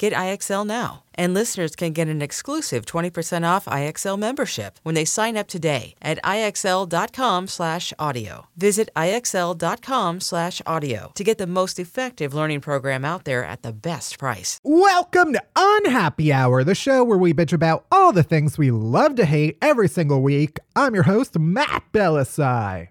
Get IXL now. And listeners can get an exclusive 20% off IXL membership when they sign up today at IXL.com/audio. Visit IXL.com/audio to get the most effective learning program out there at the best price. Welcome to Unhappy Hour, the show where we bitch about all the things we love to hate every single week. I'm your host, Matt Bellassai.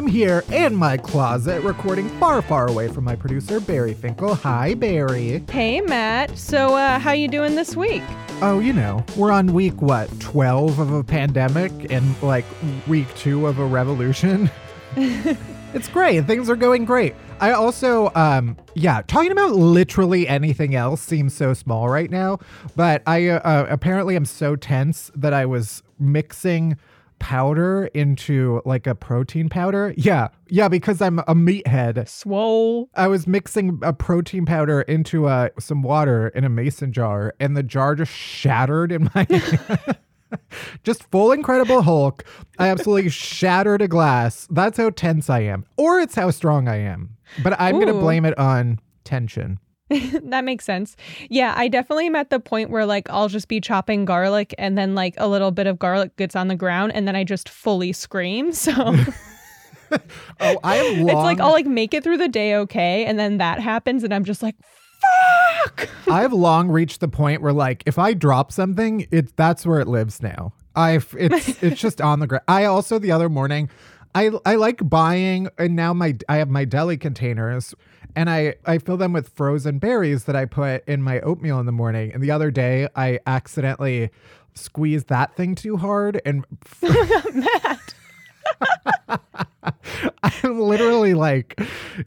I'm here in my closet recording far, far away from my producer, Barry Finkel. Hi, Barry. Hey, Matt. So, uh, how you doing this week? Oh, you know, we're on week, what, 12 of a pandemic and like week two of a revolution. it's great. Things are going great. I also, um, yeah, talking about literally anything else seems so small right now, but I uh, uh, apparently am so tense that I was mixing powder into like a protein powder. Yeah, yeah, because I'm a meathead. Swole. I was mixing a protein powder into uh, some water in a mason jar, and the jar just shattered in my. just full Incredible Hulk. I absolutely shattered a glass. That's how tense I am, or it's how strong I am. But I'm gonna blame it on tension. that makes sense. Yeah, I definitely am at the point where like I'll just be chopping garlic and then like a little bit of garlic gets on the ground and then I just fully scream. So Oh, I am long. it's like I'll like make it through the day okay and then that happens and I'm just like fuck. I've long reached the point where like if I drop something, it that's where it lives now. I've it's it's just on the ground. I also the other morning, I I like buying and now my I have my deli containers and I I fill them with frozen berries that I put in my oatmeal in the morning. And the other day I accidentally squeezed that thing too hard and Matt. I'm literally like,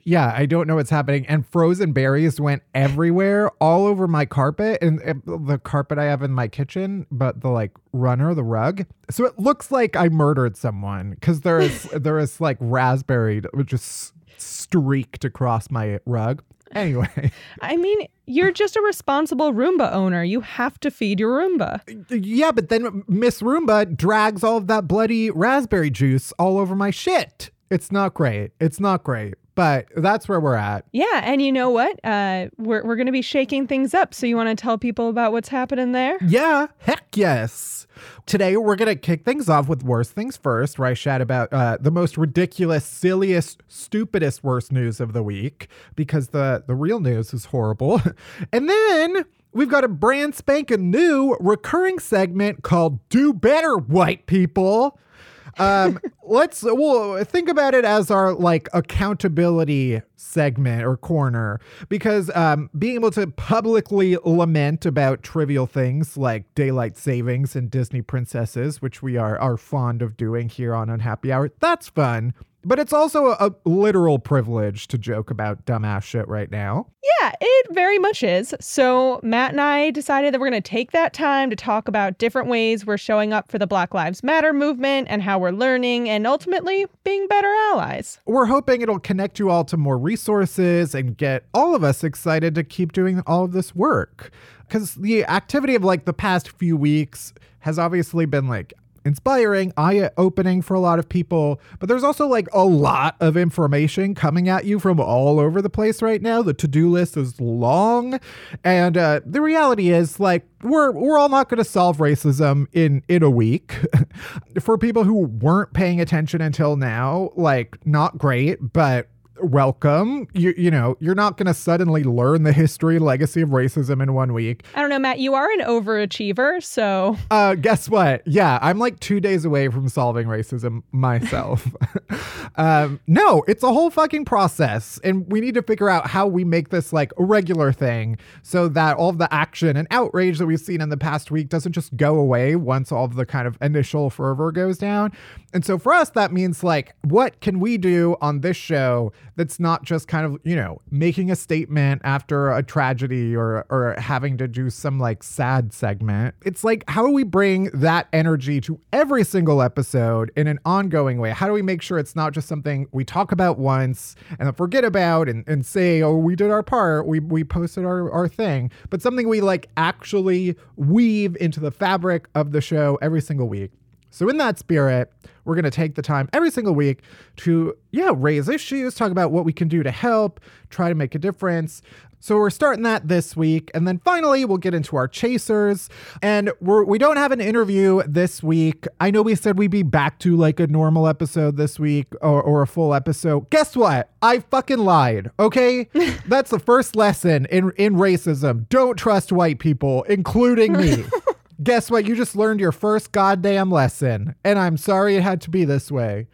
yeah, I don't know what's happening. And frozen berries went everywhere, all over my carpet and uh, the carpet I have in my kitchen, but the like runner, the rug. So it looks like I murdered someone because there is there is like raspberry just streaked across my rug. Anyway, I mean, you're just a responsible Roomba owner. You have to feed your Roomba. yeah, but then Miss Roomba drags all of that bloody raspberry juice all over my shit. It's not great. It's not great. But that's where we're at. Yeah, and you know what? Uh, we're we're gonna be shaking things up. So you want to tell people about what's happening there? Yeah, heck yes. Today we're gonna kick things off with worst things first, where I chat about uh, the most ridiculous, silliest, stupidest worst news of the week because the the real news is horrible, and then. We've got a brand spanking new recurring segment called Do Better, White People. Um, let's well think about it as our like accountability segment or corner because um, being able to publicly lament about trivial things like daylight savings and Disney princesses, which we are are fond of doing here on Unhappy Hour, that's fun. But it's also a, a literal privilege to joke about dumbass shit right now. Yeah, it very much is. So, Matt and I decided that we're going to take that time to talk about different ways we're showing up for the Black Lives Matter movement and how we're learning and ultimately being better allies. We're hoping it'll connect you all to more resources and get all of us excited to keep doing all of this work. Because the activity of like the past few weeks has obviously been like inspiring, eye opening for a lot of people. But there's also like a lot of information coming at you from all over the place right now. The to do list is long. And uh, the reality is, like, we're, we're all not going to solve racism in, in a week. for people who weren't paying attention until now, like, not great, but welcome. You you know, you're not going to suddenly learn the history legacy of racism in one week. I don't know, Matt, you are an overachiever, so Uh guess what? Yeah, I'm like 2 days away from solving racism myself. um no, it's a whole fucking process and we need to figure out how we make this like a regular thing so that all of the action and outrage that we've seen in the past week doesn't just go away once all of the kind of initial fervor goes down. And so for us that means like what can we do on this show that's not just kind of, you know, making a statement after a tragedy or or having to do some like sad segment. It's like how do we bring that energy to every single episode in an ongoing way? How do we make sure it's not just something we talk about once and then forget about and, and say, oh, we did our part, we we posted our, our thing, but something we like actually weave into the fabric of the show every single week. So, in that spirit, we're going to take the time every single week to, yeah, raise issues, talk about what we can do to help, try to make a difference. So, we're starting that this week. And then finally, we'll get into our chasers. And we're, we don't have an interview this week. I know we said we'd be back to like a normal episode this week or, or a full episode. Guess what? I fucking lied. Okay. That's the first lesson in, in racism. Don't trust white people, including me. Guess what? You just learned your first goddamn lesson. And I'm sorry it had to be this way.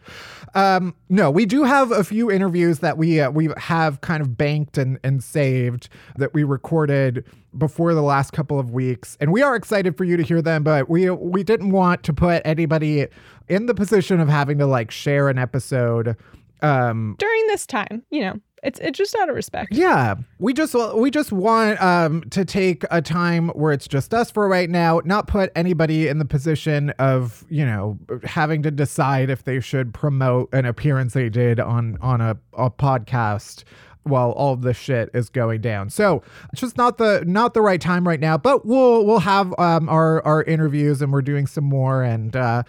Um, no, we do have a few interviews that we uh, we have kind of banked and, and saved that we recorded before the last couple of weeks. And we are excited for you to hear them, but we we didn't want to put anybody in the position of having to like share an episode um during this time, you know, it's it's just out of respect. yeah, we just we just want um to take a time where it's just us for right now, not put anybody in the position of you know having to decide if they should promote an appearance they did on on a, a podcast while all this shit is going down. So it's just not the not the right time right now. But we'll we'll have um our our interviews and we're doing some more and uh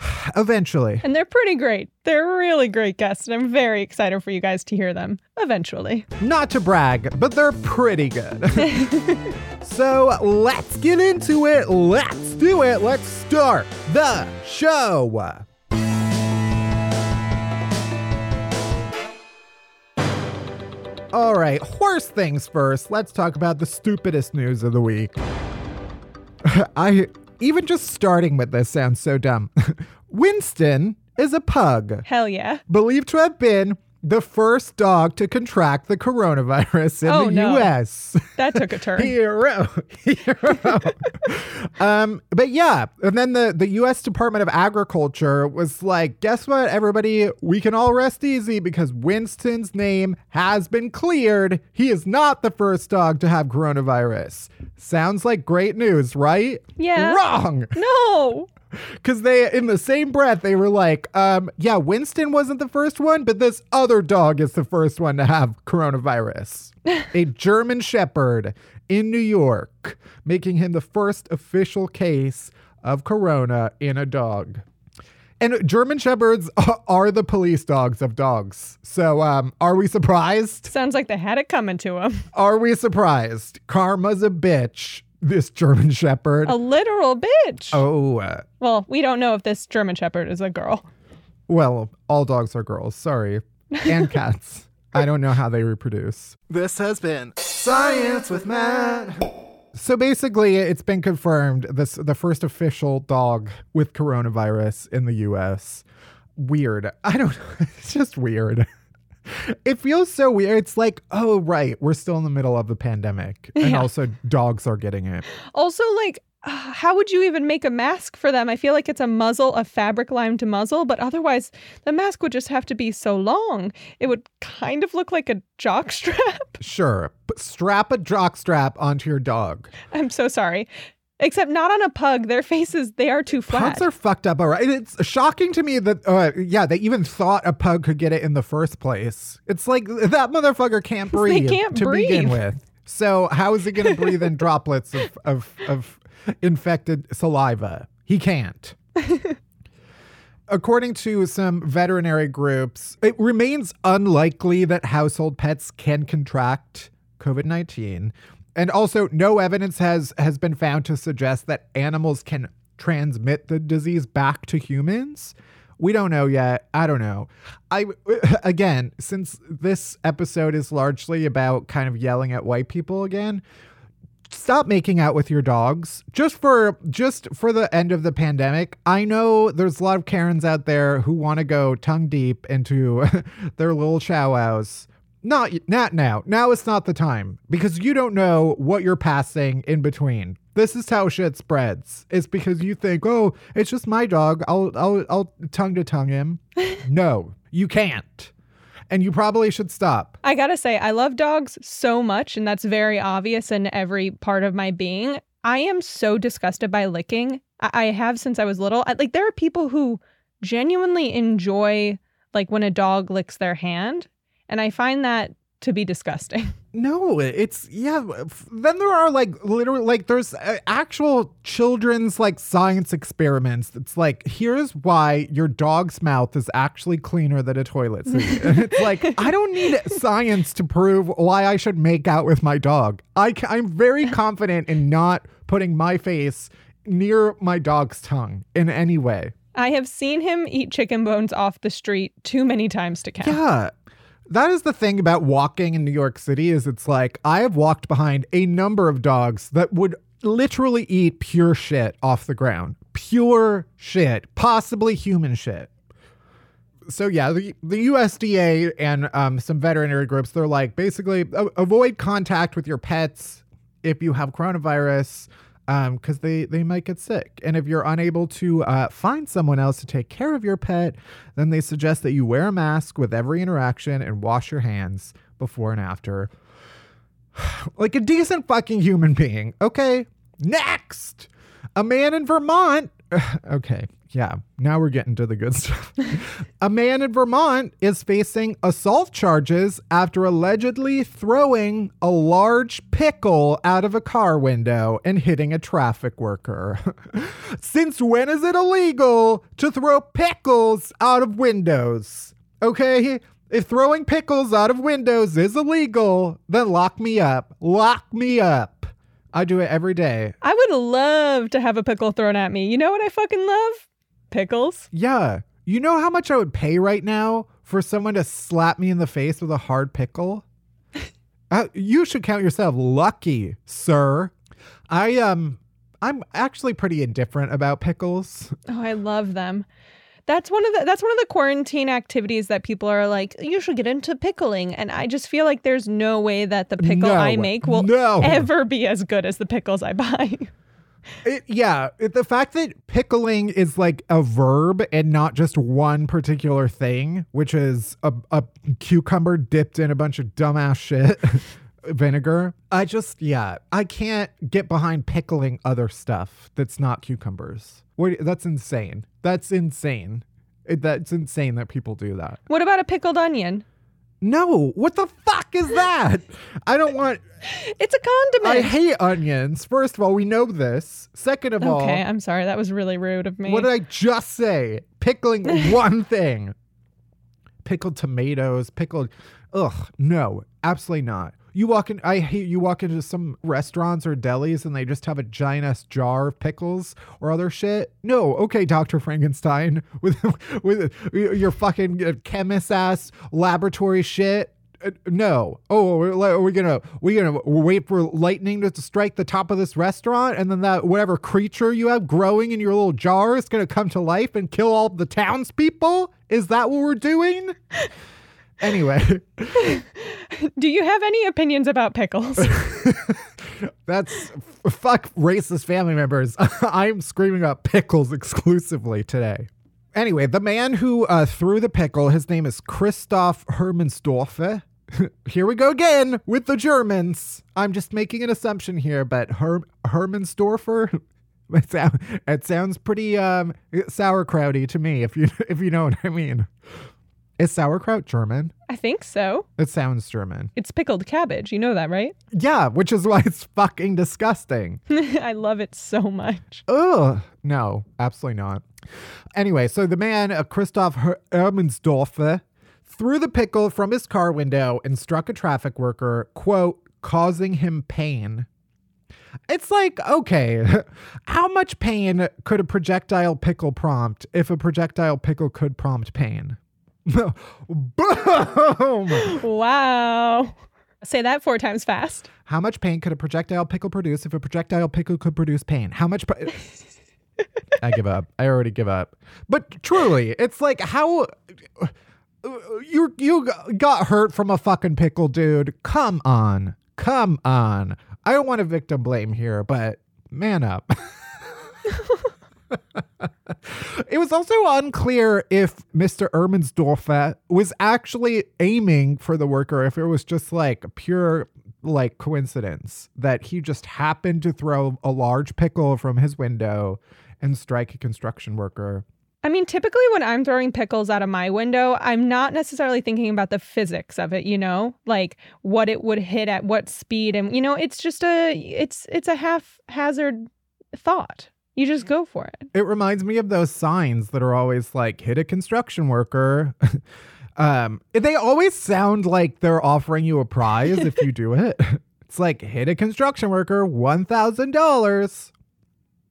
eventually. And they're pretty great. They're really great guests, and I'm very excited for you guys to hear them eventually. Not to brag, but they're pretty good. so let's get into it. Let's do it. Let's start the show. All right, worst things first. Let's talk about the stupidest news of the week. I even just starting with this sounds so dumb. Winston is a pug Hell yeah. believed to have been the first dog to contract the coronavirus in Oh, the no. US. That took a turn. Hero. Hero. um, but yeah, and then the, the US Department of Agriculture was like, guess what, everybody? We can all rest easy because Winston's name has been cleared. He is not the first dog to have coronavirus. Sounds like great news, right? Yeah. Wrong. no. Because they, in the same breath, they were like, um, yeah, Winston wasn't the first one, but this other dog is the first one to have coronavirus. a German Shepherd in New York, making him the first official case of corona in a dog. And German Shepherds are the police dogs of dogs. So, um, are we surprised? Sounds like they had it coming to them. Are we surprised? Karma's a bitch, this German Shepherd. A literal bitch. Oh, uh, Well, we don't know if this German Shepherd is a girl. Well, all dogs are girls, sorry. And cats. I don't know how they reproduce. This has been Science with Matt. So basically, it's been confirmed this the first official dog with coronavirus in the US. Weird. I don't know. It's just weird. It feels so weird. It's like, oh right, we're still in the middle of the pandemic. And Yeah. also dogs are getting it. Also, like, uh, how would you even make a mask for them? I feel like it's a muzzle, a fabric lined muzzle, but otherwise, the mask would just have to be so long. It would kind of look like a jock strap. Sure. But strap a jock strap onto your dog. I'm so sorry. Except not on a pug. Their faces, they are too flat. Pugs are fucked up, all right. It's shocking to me that, uh, yeah, they even thought a pug could get it in the first place. It's like that motherfucker can't breathe They breathe can't to begin with. So how is he going to breathe in droplets of, of of infected saliva? He can't. According to some veterinary groups, it remains unlikely that household pets can contract COVID 19. And also, no evidence has, has been found to suggest that animals can transmit the disease back to humans. We don't know yet. I don't know. I again, since this episode is largely about kind of yelling at white people again, stop making out with your dogs just for just for the end of the pandemic. I know there's a lot of Karens out there who want to go tongue deep into their little chow wows. Not not now. Now is not the time because you don't know what you're passing in between. This is how shit spreads. It's because you think, "Oh, it's just my dog. I'll I'll I'll tongue to tongue him." no, you can't. And you probably should stop. I gotta say, I love dogs so much, and that's very obvious in every part of my being. I am so disgusted by licking. I, I have since I was little. I, like, there are people who genuinely enjoy, like, when a dog licks their hand. And I find that to be disgusting. No, it's yeah. Then there are like literally like there's uh, actual children's like science experiments. It's like here's why your dog's mouth is actually cleaner than a toilet seat. and it's like I don't need science to prove why I should make out with my dog. I I'm very confident in not putting my face near my dog's tongue in any way. I have seen him eat chicken bones off the street too many times to count. Yeah. That is the thing about walking in New York City is it's like I have walked behind a number of dogs that would literally eat pure shit off the ground. Pure shit, possibly human shit. So yeah, the, the USDA and um, some veterinary groups they're like basically avoid contact with your pets if you have coronavirus because um, they they might get sick. And if you're unable to uh, find someone else to take care of your pet, then they suggest that you wear a mask with every interaction and wash your hands before and after, like a decent fucking human being. Okay, next, a man in Vermont. okay, yeah, now we're getting to the good stuff. a man in Vermont is facing assault charges after allegedly throwing a large pickle out of a car window and hitting a traffic worker. Since when is it illegal to throw pickles out of windows? Okay, if throwing pickles out of windows is illegal, then lock me up. Lock me up. I do it every day. I would love to have a pickle thrown at me. You know what I fucking love? Pickles. Yeah. You know how much I would pay right now for someone to slap me in the face with a hard pickle? uh, you should count yourself lucky, sir. I um I'm actually pretty indifferent about pickles. Oh, I love them. That's one of the that's one of the quarantine activities that people are like, you should get into pickling. And I just feel like there's no way that the pickle no, I make will no. ever be as good as the pickles I buy. It, yeah, it, the fact that pickling is like a verb and not just one particular thing, which is a, a cucumber dipped in a bunch of dumbass shit. vinegar. I just, yeah, I can't get behind pickling other stuff that's not cucumbers. What, that's insane. That's insane. It, that's insane that people do that. What about a pickled onion? No, what the fuck is that? I don't want. It's a condiment. I hate onions. First of all, we know this. Second of all, okay, I'm sorry. That was really rude of me. What did I just say? Pickling one thing. Pickled tomatoes, pickled. Ugh, no, absolutely not. You walk in, I hate you walk into some restaurants or delis and they just have a giant ass jar of pickles or other shit. No, okay, Dr. Frankenstein, with with your fucking uh, chemist ass laboratory shit. Uh, no. Oh, are we gonna we gonna wait for lightning to strike the top of this restaurant, and then that whatever creature you have growing in your little jar is gonna come to life and kill all the townspeople? Is that what we're doing? Anyway, do you have any opinions about pickles? That's fuck racist family members. I'm screaming about pickles exclusively today. Anyway, the man who uh, threw the pickle, his name is Christoph Hermansdorfer. here we go again with the Germans. I'm just making an assumption here, but Her- Hermansdorfer. It, sound, it sounds pretty um, sauerkrauty to me, if you if you know what I mean. Is sauerkraut German? I think so. It sounds German. It's pickled cabbage. You know that, right? Yeah, which is why it's fucking disgusting. I love it so much. Ugh. No, absolutely not. Anyway, so the man, uh, Christoph Her- Ermensdorfer, threw the pickle from his car window and struck a traffic worker, quote, causing him pain. It's like, okay, how much pain could a projectile pickle prompt if a projectile pickle could prompt pain? Boom! Wow. Say that four times fast. How much pain could a projectile pickle produce if a projectile pickle could produce pain? How much? I give up. I already give up. But truly, it's like how you you got hurt from a fucking pickle, dude. Come on, come on. I don't want to victim blame here, but man up. it was also unclear if Mr. Ermensdorfer was actually aiming for the worker, if it was just like a pure like coincidence that he just happened to throw a large pickle from his window and strike a construction worker. I mean, typically when I'm throwing pickles out of my window, I'm not necessarily thinking about the physics of it, you know? Like what it would hit at what speed and you know, it's just a it's it's a half hazard thought. You just go for it. It reminds me of those signs that are always like hit a construction worker. um, they always sound like they're offering you a prize if you do it. It's like hit a construction worker, $1,000.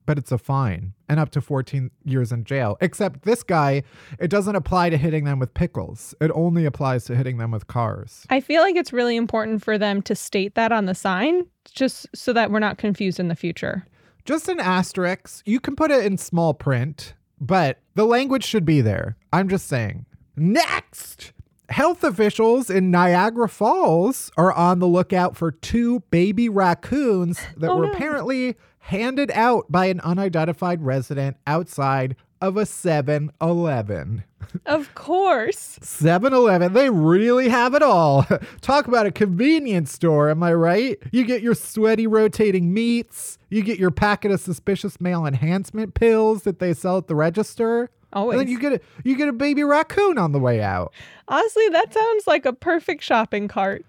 But it's a fine and up to 14 years in jail. Except this guy, it doesn't apply to hitting them with pickles. It only applies to hitting them with cars. I feel like it's really important for them to state that on the sign just so that we're not confused in the future. Just an asterisk. You can put it in small print, but the language should be there. I'm just saying. Next! Health officials in Niagara Falls are on the lookout for two baby raccoons that Oh, were no. apparently handed out by an unidentified resident outside of a 7 Eleven. Of course. 7 Eleven, they really have it all. Talk about a convenience store, am I right? You get your sweaty rotating meats, you get your packet of suspicious male enhancement pills that they sell at the register. And Always. then you get a you get a baby raccoon on the way out. Honestly, that sounds like a perfect shopping cart.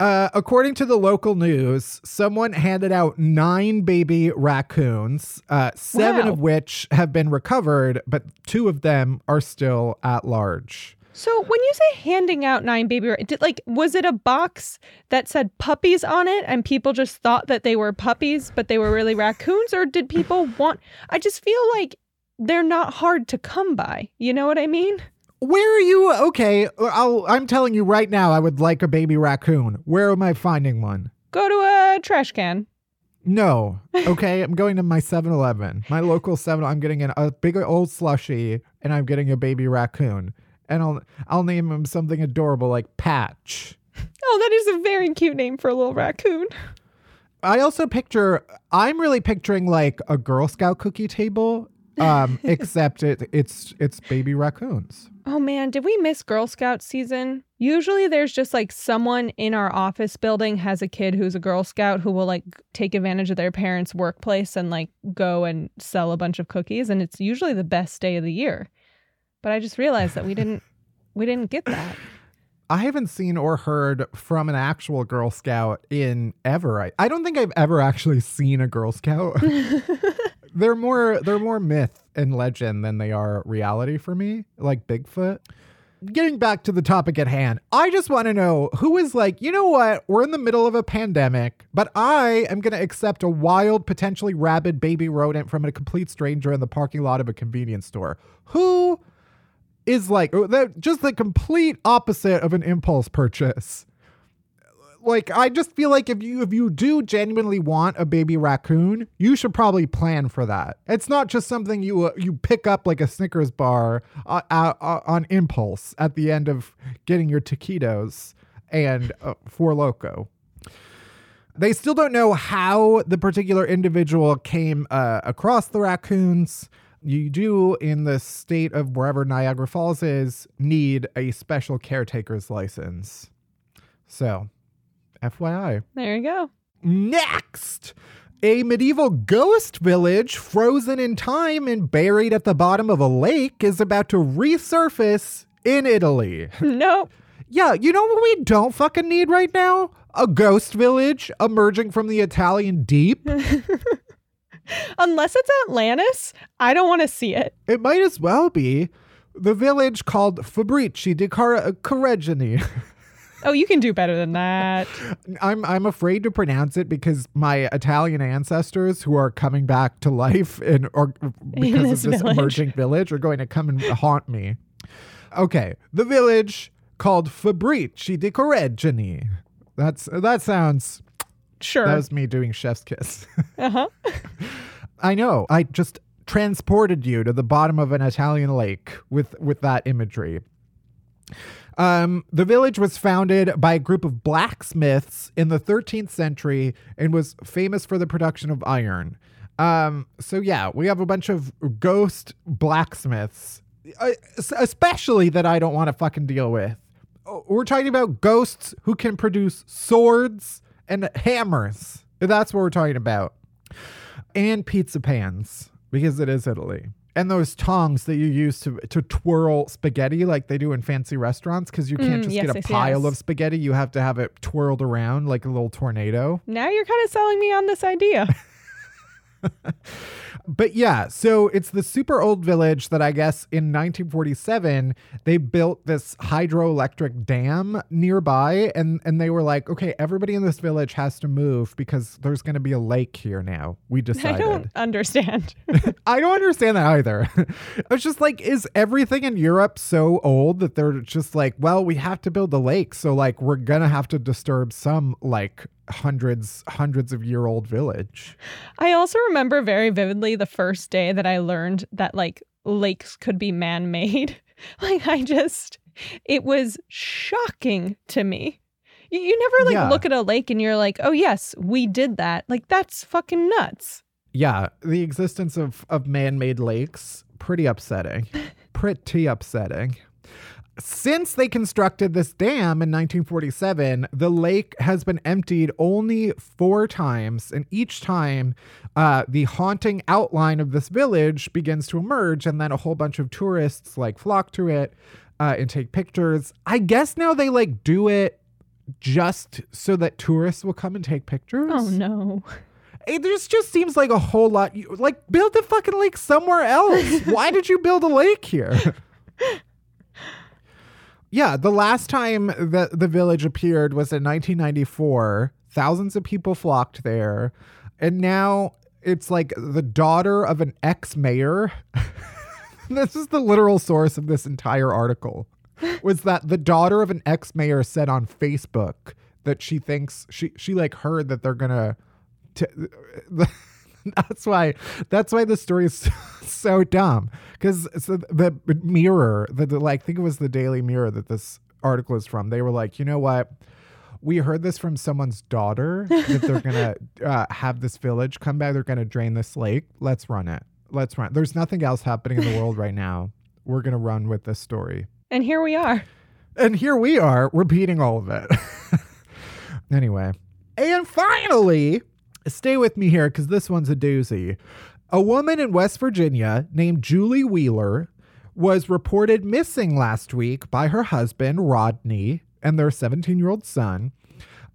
Uh, according to the local news, someone handed out nine baby raccoons, uh, seven Wow. of which have been recovered, but two of them are still at large. So when you say handing out nine baby, did like was it a box that said puppies on it, and people just thought that they were puppies, but they were really raccoons, or did people want? I just feel like they're not hard to come by. You know what I mean? Where are you? Okay, I'll, I'm telling you right now, I would like a baby raccoon. Where am I finding one? Go to a trash can. No. Okay, I'm going to my 7 Eleven, my local 7. I'm getting an, a big old slushy and I'm getting a baby raccoon. And I'll I'll name him something adorable like Patch. Oh, that is a very cute name for a little raccoon. I also picture I'm really picturing like a Girl Scout cookie table, um, except it it's it's baby raccoons. Oh man, did we miss Girl Scout season? Usually there's just like someone in our office building has a kid who's a Girl Scout who will like take advantage of their parents' workplace and like go and sell a bunch of cookies and it's usually the best day of the year. But I just realized that we didn't we didn't get that. I haven't seen or heard from an actual Girl Scout in ever. I, I don't think I've ever actually seen a Girl Scout. they're more they're more myth and legend than they are reality for me, like Bigfoot. Getting back to the topic at hand, I just want to know who is like, you know what? We're in the middle of a pandemic, but I am going to accept a wild, potentially rabid baby rodent from a complete stranger in the parking lot of a convenience store. Who is like oh, just the complete opposite of an impulse purchase. Like I just feel like if you if you do genuinely want a baby raccoon, you should probably plan for that. It's not just something you uh, you pick up like a Snickers bar uh, uh, on impulse at the end of getting your taquitos and uh, four loco. They still don't know how the particular individual came uh, across the raccoons. You do, in the state of wherever Niagara Falls is, need a special caretaker's license. So, FYI. There you go. Next! A medieval ghost village frozen in time and buried at the bottom of a lake is about to resurface in Italy. Nope. Yeah, you know what we don't fucking need right now? A ghost village emerging from the Italian deep. Unless it's Atlantis, I don't want to see it. It might as well be the village called Fabrici di Car- uh, Correggini. Oh, you can do better than that. I'm I'm afraid to pronounce it because my Italian ancestors who are coming back to life in or because this of this village. emerging village are going to come and haunt me. Okay, the village called Fabbriche di Careggine. That's that sounds Sure. that was me doing chef's kiss. Uh huh. I know. I just transported you to the bottom of an Italian lake with with that imagery. Um, the village was founded by a group of blacksmiths in the 13th century and was famous for the production of iron. Um, so yeah, we have a bunch of ghost blacksmiths, uh, especially that I don't want to fucking deal with. Oh, We're talking about ghosts who can produce swords and hammers. That's what we're talking about and pizza pans because it is Italy. And those tongs that you use to to twirl spaghetti like they do in fancy restaurants because you can't Mm, just yes, get a yes, pile yes. of spaghetti. You have to have it twirled around like a little tornado. Now you're kind of selling me on this idea. But yeah, so it's the super old village that I guess in 1947 they built this hydroelectric dam nearby and and they were like, "Okay, everybody in this village has to move because there's going to be a lake here now." We decided. I don't understand. I don't understand that either. it's just like, is everything in Europe so old that they're just like, well, we have to build a lake, so like we're gonna have to disturb some like hundreds, hundreds of year old village. I also remember very vividly the first day that I learned that like lakes could be man made. like, I just, it was shocking to me. You, you never like Yeah. look at a lake and you're like, oh, yes, we did that. Like, that's fucking nuts. Yeah, the existence of of man made lakes pretty upsetting, pretty upsetting. Since they constructed this dam in 1947, the lake has been emptied only four times, and each time uh, the haunting outline of this village begins to emerge, and then a whole bunch of tourists like flock to it uh, and take pictures. I guess now they like do it just so that tourists will come and take pictures. Oh, no. It just just seems like a whole lot. You, like build the fucking lake somewhere else. Why did you build a lake here? yeah, the last time that the village appeared was in 1994. Thousands of people flocked there, and now it's like the daughter of an ex-mayor. this is the literal source of this entire article. Was that the daughter of an ex-mayor said on Facebook that she thinks she she like heard that they're gonna t- that's why that's why the story is so, so dumb. Because so the mirror the, the like I think it was the daily mirror that this article is from. They were like you know what? We heard this from someone's daughter that they're gonna uh, have this village come back they're gonna drain this lake. Let's run it. Let's run. There's nothing else happening in the world right now. We're gonna run with this story. And here we are. and here we are repeating all of it. anyway. And finally, stay with me here because this one's a doozy. A woman in West Virginia named Julie Wheeler was reported missing last week by her husband, Rodney, and their 17 year old son.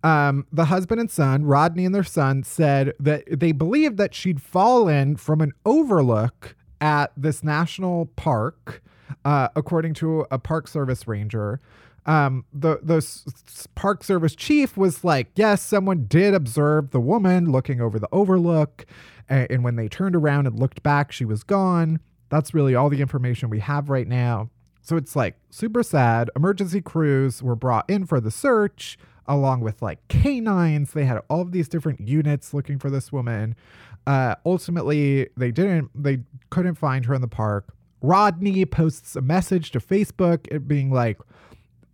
Um, the husband and son, Rodney and their son, said that they believed that she'd fallen from an overlook at this national park, uh, according to a Park Service ranger. Um, the the s- Park Service chief was like, "Yes, someone did observe the woman looking over the overlook, a- and when they turned around and looked back, she was gone." That's really all the information we have right now. So it's like super sad. Emergency crews were brought in for the search, along with like canines. They had all of these different units looking for this woman. Uh, ultimately, they didn't. They couldn't find her in the park. Rodney posts a message to Facebook, it being like,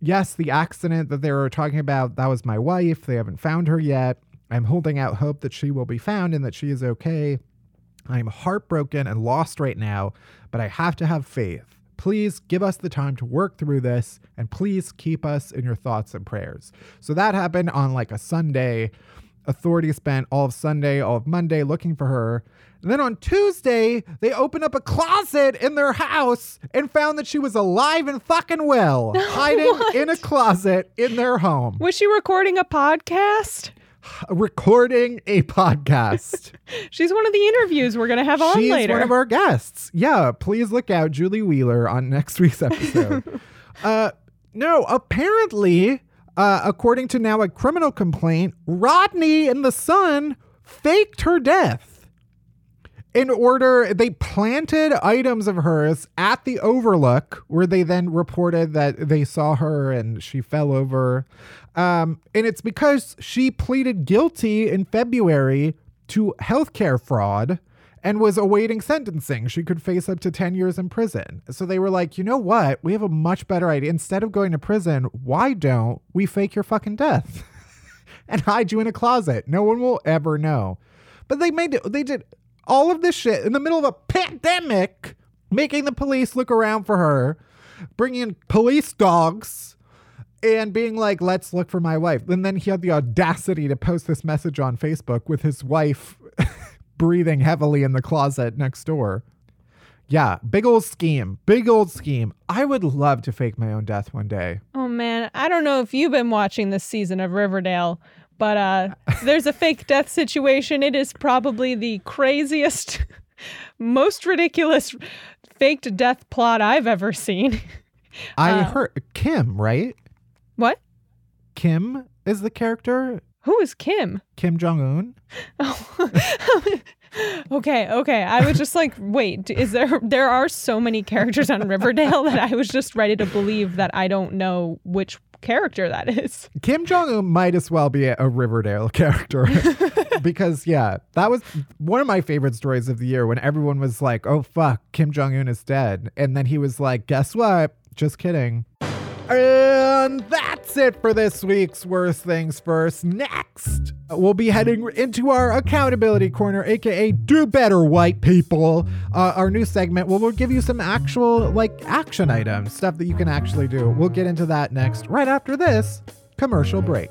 "Yes, the accident that they were talking about, that was my wife. They haven't found her yet. I'm holding out hope that she will be found and that she is okay. I'm heartbroken and lost right now, but I have to have faith. Please give us the time to work through this and please keep us in your thoughts and prayers. So that happened on like a Sunday. Authorities spent all of Sunday, all of Monday looking for her. And then on Tuesday, they opened up a closet in their house and found that she was alive and fucking well, hiding in a closet in their home, Was she recording a podcast? recording a podcast. She's one of the interviews we're going to have on later. She's later. one of our guests. Yeah, please look out, Julie Wheeler, on next week's episode. uh, no, apparently, uh, according to now a criminal complaint, Rodney and the son faked her death. In order, they planted items of hers at the Overlook, where they then reported that they saw her and she fell over. Um, and it's because she pleaded guilty in February to healthcare fraud and was awaiting sentencing. She could face up to 10 years in prison. So they were like, you know what? We have a much better idea. Instead of going to prison, why don't we fake your fucking death and hide you in a closet? No one will ever know. But they made it, they did all of this shit in the middle of a pandemic, making the police look around for her, bringing in police dogs and being like, let's look for my wife. And then he had the audacity to post this message on Facebook with his wife breathing heavily in the closet next door. Yeah, big old scheme. Big old scheme. I would love to fake my own death one day. Oh man, I don't know if you've been watching this season of Riverdale, but uh there's a fake death situation. It is probably the craziest, most ridiculous faked death plot I've ever seen. I Uh, heard Kim, right? What? Kim is the character. Who is Kim? Kim Jong Un. okay, okay. I was just like, wait, is there there are so many characters on Riverdale that I was just ready to believe that I don't know which character that is. Kim Jong Un might as well be a, Riverdale character because, yeah, that was one of my favorite stories of the year when everyone was like, "Oh fuck, Kim Jong Un is dead," and then he was like, "Guess what? Just kidding." And that's it for this week's Worst Things First. Next, we'll be heading into our accountability corner, aka Do Better White People, uh, our new segment where we'll give you some actual, like, action items, stuff that you can actually do. We'll get into that next, right after this commercial break.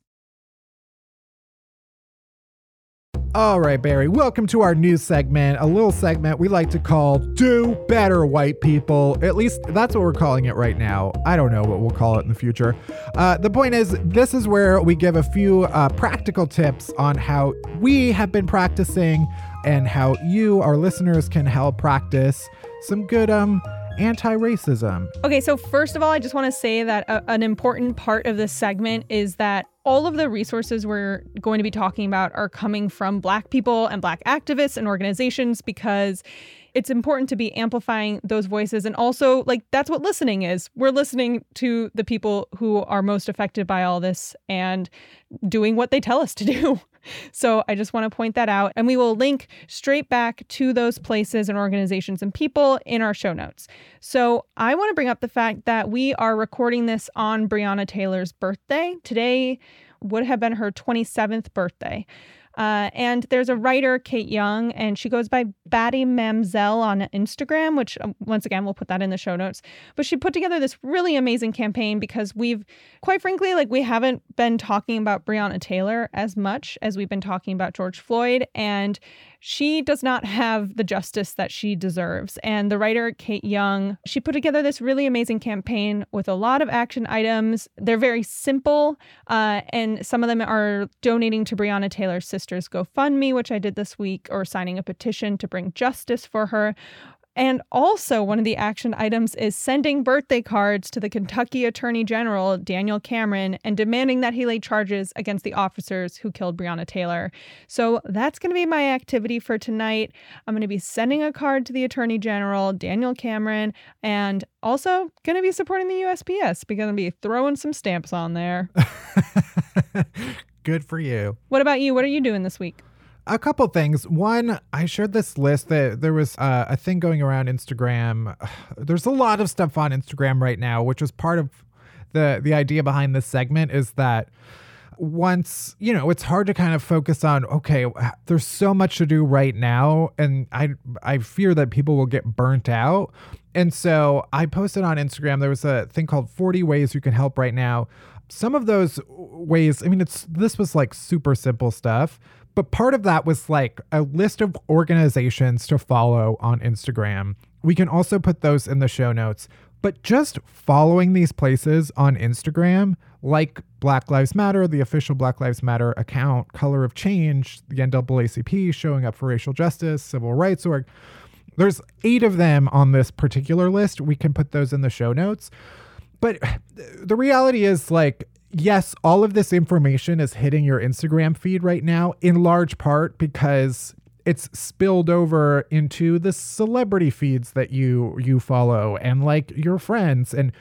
All right, Barry, welcome to our new segment, a little segment we like to call Do Better White People. At least that's what we're calling it right now. I don't know what we'll call it in the future. Uh, the point is, this is where we give a few uh, practical tips on how we have been practicing and how you, our listeners, can help practice some good um anti-racism. Okay, so first of all, I just want to say that a, an important part of this segment is that all of the resources we're going to be talking about are coming from Black people and Black activists and organizations because it's important to be amplifying those voices. And also, like, that's what listening is. We're listening to the people who are most affected by all this and doing what they tell us to do. So I just want to point that out. And we will link straight back to those places and organizations and people in our show notes. So I want to bring up the fact that we are recording this on Breonna Taylor's birthday. Today would have been her 27th birthday. Uh, and there's a writer, Kate Young, and she goes by Batty Mamzelle on Instagram, which um, once again, we'll put that in the show notes. But she put together this really amazing campaign because we've, quite frankly, like we haven't been talking about Breonna Taylor as much as we've been talking about George Floyd. And she does not have the justice that she deserves. And the writer, Kate Young, she put together this really amazing campaign with a lot of action items. They're very simple, uh, and some of them are donating to Breonna Taylor's sister's GoFundMe, which I did this week, or signing a petition to bring justice for her. And also, one of the action items is sending birthday cards to the Kentucky Attorney General, Daniel Cameron, and demanding that he lay charges against the officers who killed Breonna Taylor. So that's going to be my activity for tonight. I'm going to be sending a card to the Attorney General, Daniel Cameron, and also going to be supporting the USPS because I'm going to be throwing some stamps on there. Good for you. What about you? What are you doing this week? a couple things. One, I shared this list that there was uh, a thing going around Instagram. There's a lot of stuff on Instagram right now, which is part of the the idea behind this segment is that once you know it's hard to kind of focus on okay there's so much to do right now and i i fear that people will get burnt out and so i posted on instagram there was a thing called 40 ways you can help right now some of those ways i mean it's this was like super simple stuff but part of that was like a list of organizations to follow on Instagram. We can also put those in the show notes. But just following these places on Instagram, like Black Lives Matter, the official Black Lives Matter account, Color of Change, the NAACP showing up for racial justice, civil rights org. There's eight of them on this particular list. We can put those in the show notes. But the reality is, like, yes, all of this information is hitting your Instagram feed right now, in large part because it's spilled over into the celebrity feeds that you you follow and like your friends. And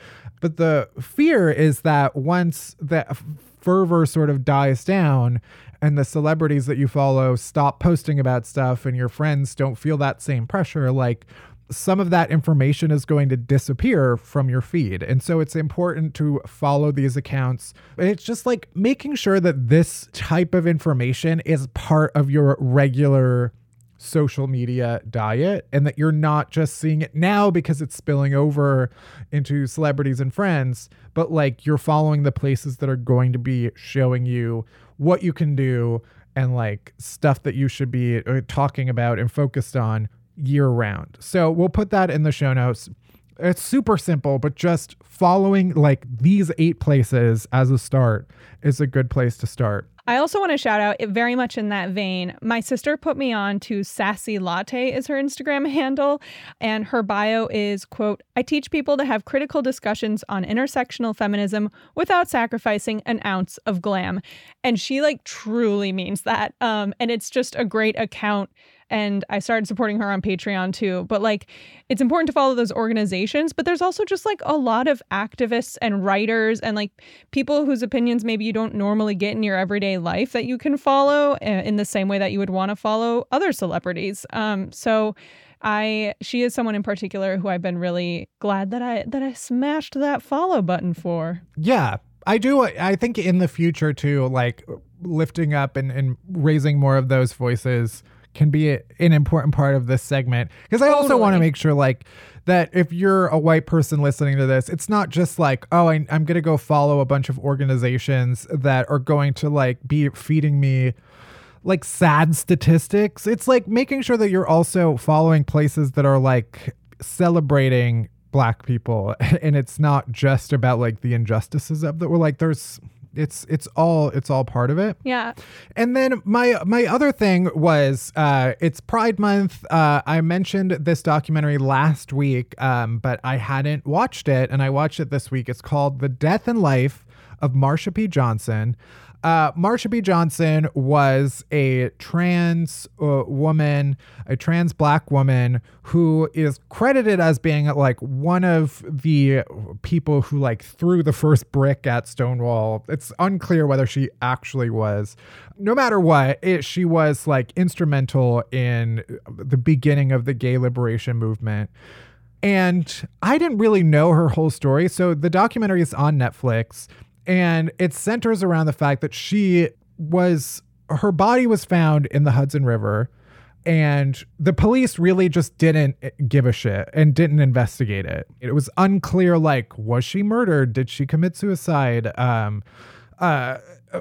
but the fear is that once that fervor sort of dies down and the celebrities that you follow stop posting about stuff and your friends don't feel that same pressure like some of that information is going to disappear from your feed. And so it's important to follow these accounts. It's just like making sure that this type of information is part of your regular social media diet and that you're not just seeing it now because it's spilling over into celebrities and friends, but like you're following the places that are going to be showing you what you can do and like stuff that you should be uh, talking about and focused on year round. So we'll put that in the show notes. It's super simple, but just following like these eight places as a start is a good place to start. I also want to shout out, very much in that vein. My sister put me on to Sassy Latte is her Instagram handle, and her bio is quote, I teach people to have critical discussions on intersectional feminism without sacrificing an ounce of glam. And she like truly means that. Um, and it's just a great account and I started supporting her on Patreon too. But like, it's important to follow those organizations, but there's also just like a lot of activists and writers and like people whose opinions maybe you don't normally get in your everyday life that you can follow uh, in the same way that you would want to follow other celebrities. Um, so. I she is someone in particular who I've been really glad that I that I smashed that follow button for. Yeah, I do. I think in the future too, like lifting up and, and raising more of those voices can be a, an important part of this segment because I totally. also want to make sure like that if you're a white person listening to this, it's not just like, oh, I, I'm going to go follow a bunch of organizations that are going to like be feeding me like sad statistics. It's like making sure that you're also following places that are like celebrating black people and it's not just about like the injustices of that we're like there's it's it's all it's all part of it. Yeah. And then my my other thing was uh it's Pride Month. Uh I mentioned this documentary last week, um, but I hadn't watched it and I watched it this week. It's called The Death and Life of Marsha P. Johnson. Uh, Marsha P. Johnson was a trans uh, woman, a trans black woman who is credited as being like one of the people who like threw the first brick at Stonewall. It's unclear whether she actually was. No matter what, it, she was like instrumental in the beginning of the gay liberation movement. And I didn't really know her whole story. So the documentary is on Netflix and it centers around the fact that she was, her body was found in the Hudson River and the police really just didn't give a shit and didn't investigate it. It was unclear like was she murdered? Did she commit suicide? Um uh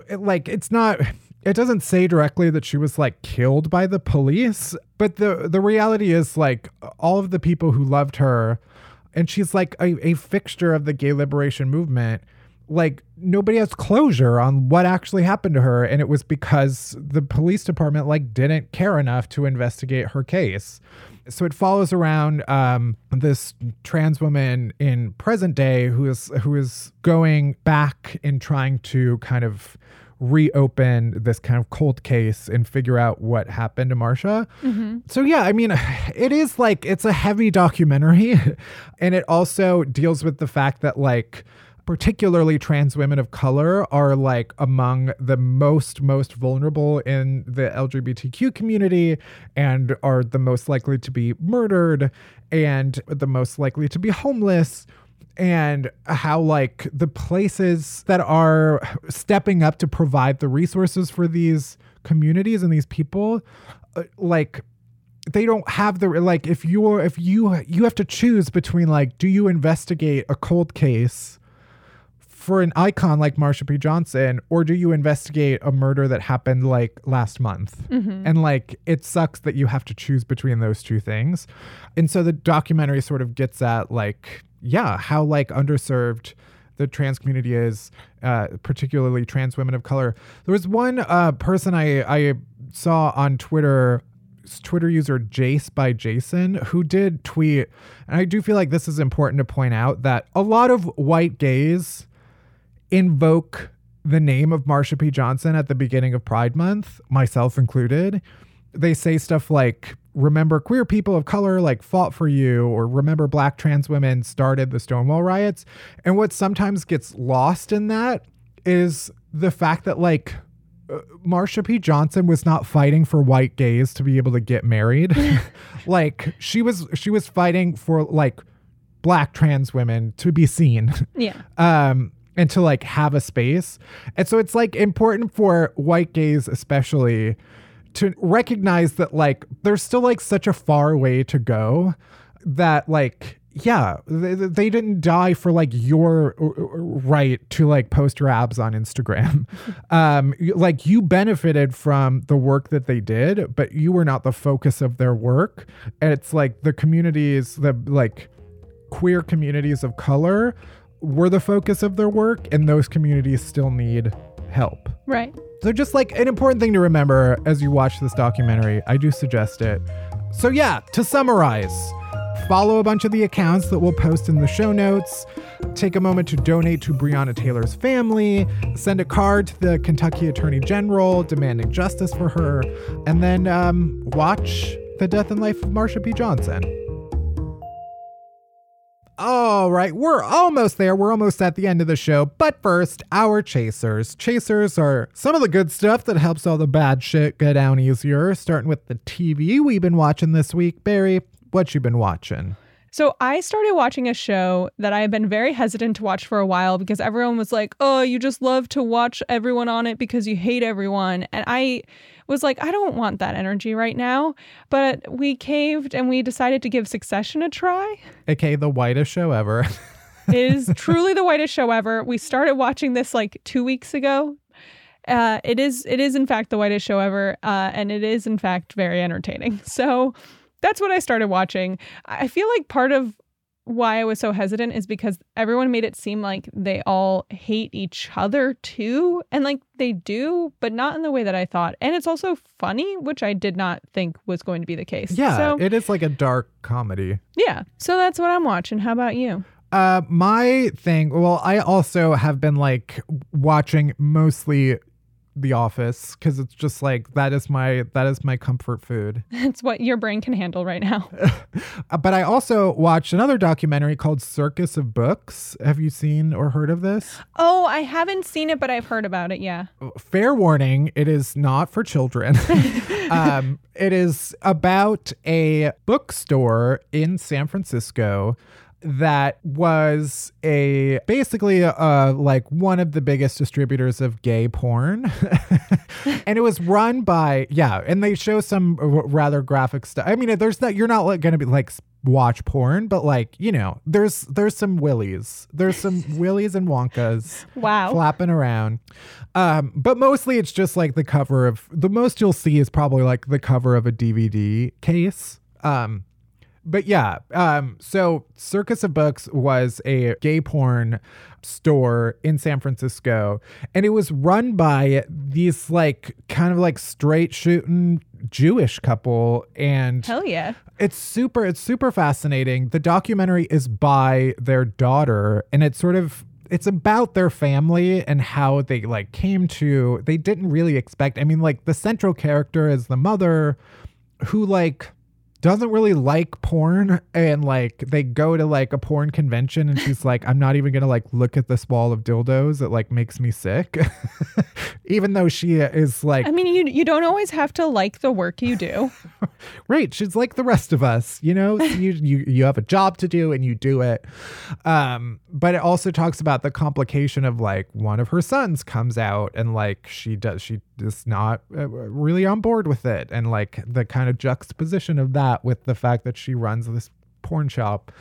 it, like it's not it doesn't say directly that she was like killed by the police, but the the reality is like all of the people who loved her and she's like a, a fixture of the gay liberation movement like nobody has closure on what actually happened to her and it was because the police department like didn't care enough to investigate her case so it follows around um, this trans woman in present day who is who is going back and trying to kind of reopen this kind of cold case and figure out what happened to Marsha. So yeah, I mean, it is like it's a heavy documentary and it also deals with the fact that like particularly trans women of color are like among the most most vulnerable in the LGBTQ community and are the most likely to be murdered and the most likely to be homeless. And how like the places that are stepping up to provide the resources for these communities and these people uh, like they don't have the like if you're if you you have to choose between like do you investigate a cold case for an icon like Marsha P. Johnson, or do you investigate a murder that happened like last month? And like it sucks that you have to choose between those two things. And so the documentary sort of gets at like, yeah, how like underserved the trans community is, uh, particularly trans women of color. There was one uh, person I, I saw on Twitter Twitter user Jace by Jason who did tweet, and I do feel like this is important to point out that a lot of white gays invoke the name of Marsha P. Johnson at the beginning of Pride Month, myself included. They say stuff like, remember queer people of color like fought for you, or remember black trans women started the Stonewall riots. And what sometimes gets lost in that is the fact that like uh, Marsha P. Johnson was not fighting for white gays to be able to get married. like she was she was fighting for like black trans women to be seen. Yeah. um and to like have a space. And so it's like important for white gays especially to recognize that like there's still like such a far way to go that like yeah, they, they didn't die for like your uh, right to like post your abs on Instagram. um, like you benefited from the work that they did, but you were not the focus of their work. And it's like the communities, the like queer communities of color were the focus of their work, and those communities still need help. Right. So, just like an important thing to remember as you watch this documentary, I do suggest it. So, yeah, to summarize, follow a bunch of the accounts that we'll post in the show notes. Take a moment to donate to Breonna Taylor's family. Send a card to the Kentucky Attorney General demanding justice for her. And then um, watch The Death and Life of Marsha P. Johnson. All right, we're almost there. We're almost at the end of the show. But first, our chasers. Chasers are some of the good stuff that helps all the bad shit go down easier. Starting with the TV we've been watching this week. Barry, what you been watching? So I started watching a show that I have been very hesitant to watch for a while because everyone was like, "Oh, you just love to watch everyone on it because you hate everyone." And I was like, "I don't want that energy right now." But we caved and we decided to give Succession a try. Okay, the whitest show ever. It is truly the whitest show ever. We started watching this like 2 weeks ago. Uh, it is it is in fact the whitest show ever uh, and it is in fact very entertaining. So that's what I started watching. I feel like part of why I was so hesitant is because everyone made it seem like they all hate each other too. And like they do, but not in the way that I thought. And it's also funny, which I did not think was going to be the case. yeah, So, it is like a dark comedy. yeah. So that's what I'm watching. How about you? Uh, my thing, well, I also have been like watching mostly The Office because it's just like that is my that is my comfort food. It's what your brain can handle right now. Uh, but I also watched another documentary called Circus of Books. Have you seen or heard of this? oh, I haven't seen it, but I've heard about it. Yeah. fair warning it is not for children um, it is about a bookstore in san francisco that was a basically uh like one of the biggest distributors of gay porn and it was run by yeah and they show some rather graphic stuff i mean there's that you're not like gonna be like watch porn but like you know there's there's some willies there's some willies and wonkas Wow. flapping around. Um, but mostly it's just like the cover of the most you'll see is probably like the cover of a DVD case. Um, but yeah, um, so Circus of Books was a gay porn store in San Francisco, and it was run by these like kind of like straight shooting Jewish couple, and Hell yeah. it's super it's super fascinating the documentary is by their daughter and it's sort of it's about their family and how they like came to they didn't really expect i mean like the central character is the mother who like doesn't really like porn and like they go to like a porn convention and she's like i'm not even gonna like look at this wall of dildos it like makes me sick even though she is like I mean, you you don't always have to like the work you do. Right. She's like the rest of us, you know, you, you, you have a job to do and you do it. Um, but it also talks about the complication of like one of her sons comes out and like she does, she is not uh, really on board with it. And like the kind of juxtaposition of that with the fact that she runs this porn shop.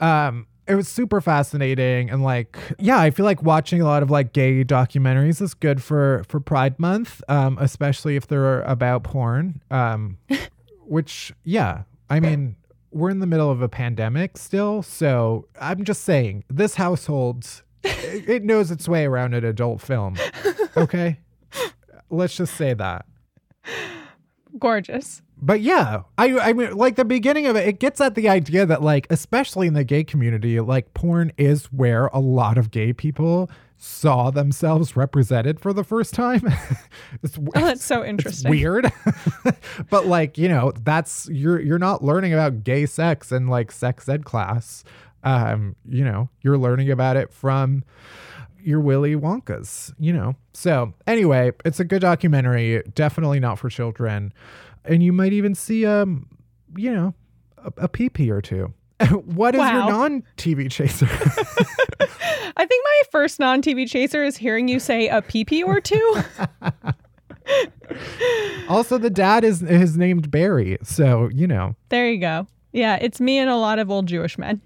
Um, it was super fascinating and like yeah i feel like watching a lot of like gay documentaries is good for for pride month um especially if they're about porn um which yeah i mean we're in the middle of a pandemic still so i'm just saying this household it knows its way around an adult film okay let's just say that Gorgeous. but yeah, I I mean like the beginning of it, it gets at the idea that like especially in the gay community, like porn is where a lot of gay people saw themselves represented for the first time. it's, Oh, that's so it's interesting. weird. but like, you know, that's you're you're not learning about gay sex in like sex ed class. Um, you know, you're learning about it from your Willy Wonkas, you know. So anyway, it's a good documentary. Definitely not for children, and you might even see um, you know, a, a pee or two. what is your non-TV chaser? I think my first non TV chaser is hearing you say a pee or two. also, the dad is is named Barry, so you know, there you go. Yeah, it's me and a lot of old Jewish men.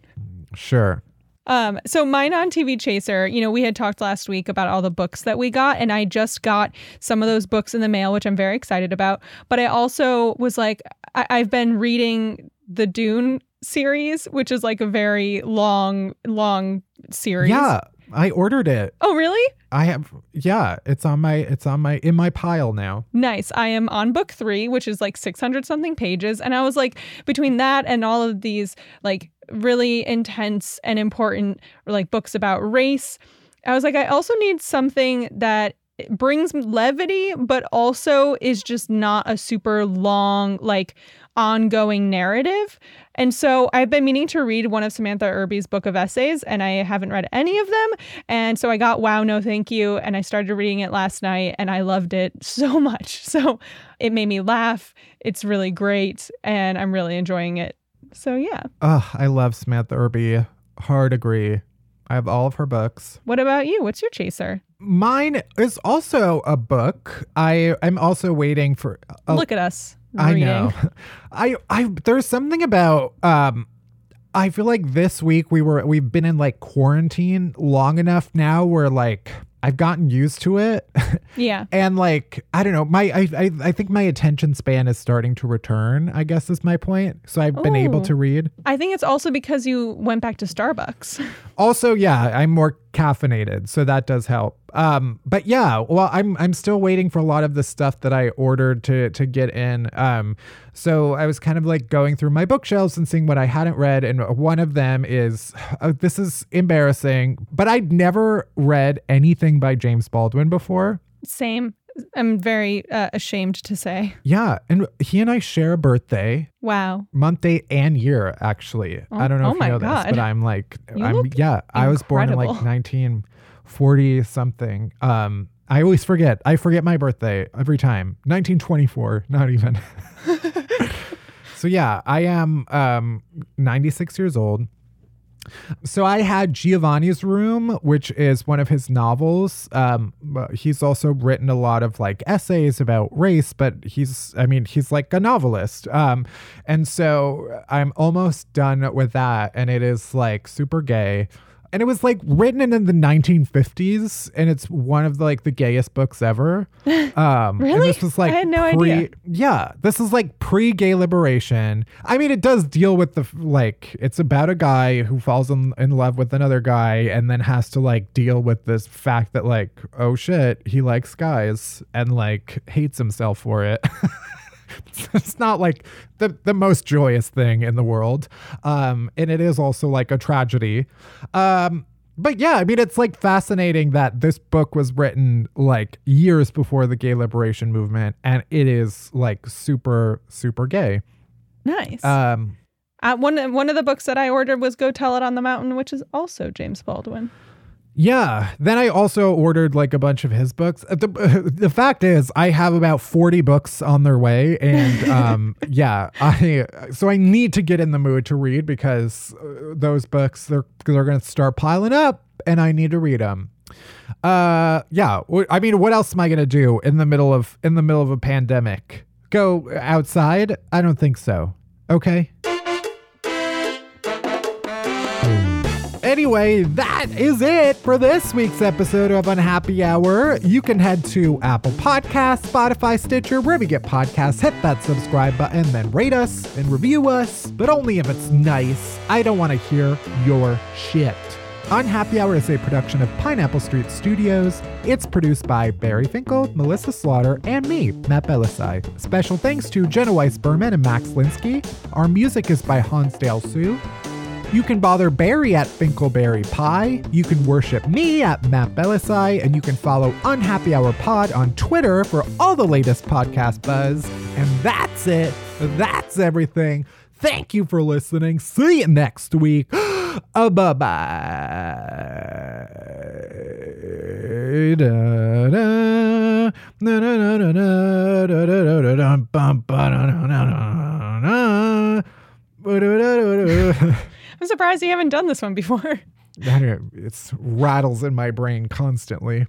sure. Um, so mine on TV Chaser, you know, we had talked last week about all the books that we got, and I just got some of those books in the mail, which I'm very excited about. But I also was like, I- I've been reading the Dune series, which is like a very long, long series. Yeah, I ordered it. Oh, really? I have yeah, it's on my it's on my in my pile now. Nice. I am on book three, which is like 600 something pages. And I was like, between that and all of these like really intense and important like books about race, I was like, I also need something that brings levity, but also is just not a super long, like ongoing narrative. And so I've been meaning to read one of Samantha Irby's book of essays, and I haven't read any of them. And so I got Wow, No Thank You, and I started reading it last night, and I loved it so much. So it made me laugh. It's really great, and I'm really enjoying it. So yeah. Ugh, I love Samantha Irby. Hard agree. I have all of her books. What about you? What's your chaser? Mine is also a book. I I'm also waiting for. A, Look at us. I know. I I there's something about um. I feel like this week we were we've been in like quarantine long enough now where like I've gotten used to it. Yeah. and like I don't know, my I, I I think my attention span is starting to return. I guess is my point. So I've been able to read. I think it's also because you went back to Starbucks. Also, yeah, I'm more caffeinated, so that does help. Um, but yeah, well, I'm I'm still waiting for a lot of the stuff that I ordered to to get in. Um, so I was kind of like going through my bookshelves and seeing what I hadn't read, and one of them is uh, this is embarrassing, but I'd never read anything by James Baldwin before. Same. Am very uh, ashamed to say. Yeah, and he and I share a birthday, Wow. month, date, and year. Actually, I don't know oh if you know this, but I'm like, You I'm yeah. I was born in like 1940 something. Um, I always forget. I forget my birthday every time. 1924, not even. so yeah, I am um 96 years old. So I had Giovanni's Room, which is one of his novels. Um, he's also written a lot of like essays about race, but he's, I mean, he's like a novelist. Um, and so I'm almost done with that, and it is like super gay. And it was like written in the 1950s, and it's one of the, like the gayest books ever. Um, Really? this was like I had no pre- idea. yeah, this is like pre-gay liberation. I mean, it does deal with the like it's about a guy who falls in, in love with another guy and then has to like deal with this fact that like oh shit, he likes guys and like hates himself for it. it's not like the the most joyous thing in the world. Um and it is also like a tragedy. Um but yeah, I mean, it's like fascinating that this book was written like years before the gay liberation movement, and it is like super, super gay. Nice. Um, uh, one one of the books that I ordered was Go Tell It on the Mountain, which is also James Baldwin. Yeah. Then I also ordered like a bunch of his books. Uh, The, the fact is, I have about forty books on their way, and um, yeah, I so I need to get in the mood to read because uh, those books they're they're gonna start piling up, and I need to read them. Uh, yeah. I mean, what else am I gonna do in the middle of in the middle of a pandemic? Go outside? I don't think so. Okay. Anyway, that is it for this week's episode of Unhappy Hour. You can head to Apple Podcasts, Spotify, Stitcher, wherever you get podcasts. Hit that subscribe button, then rate us and review us, but only if it's nice. I don't want to hear your shit. Unhappy Hour is a production of Pineapple Street Studios. It's produced by Barry Finkel, Melissa Slaughter, and me, Matt Bellassai. Special thanks to Jenna Weiss Berman and Max Linsky. Our music is by Hansdale Hsu. You can bother Barry at Finkelberry Pie. You can worship me at Matt Bellassai, and you can follow Unhappy Hour Pod on Twitter for all the latest podcast buzz. And that's it. That's everything. Thank you for listening. See you next week. uh, bye bye. I'm surprised you haven't done this one before. I don't know, it's rattles in my brain constantly.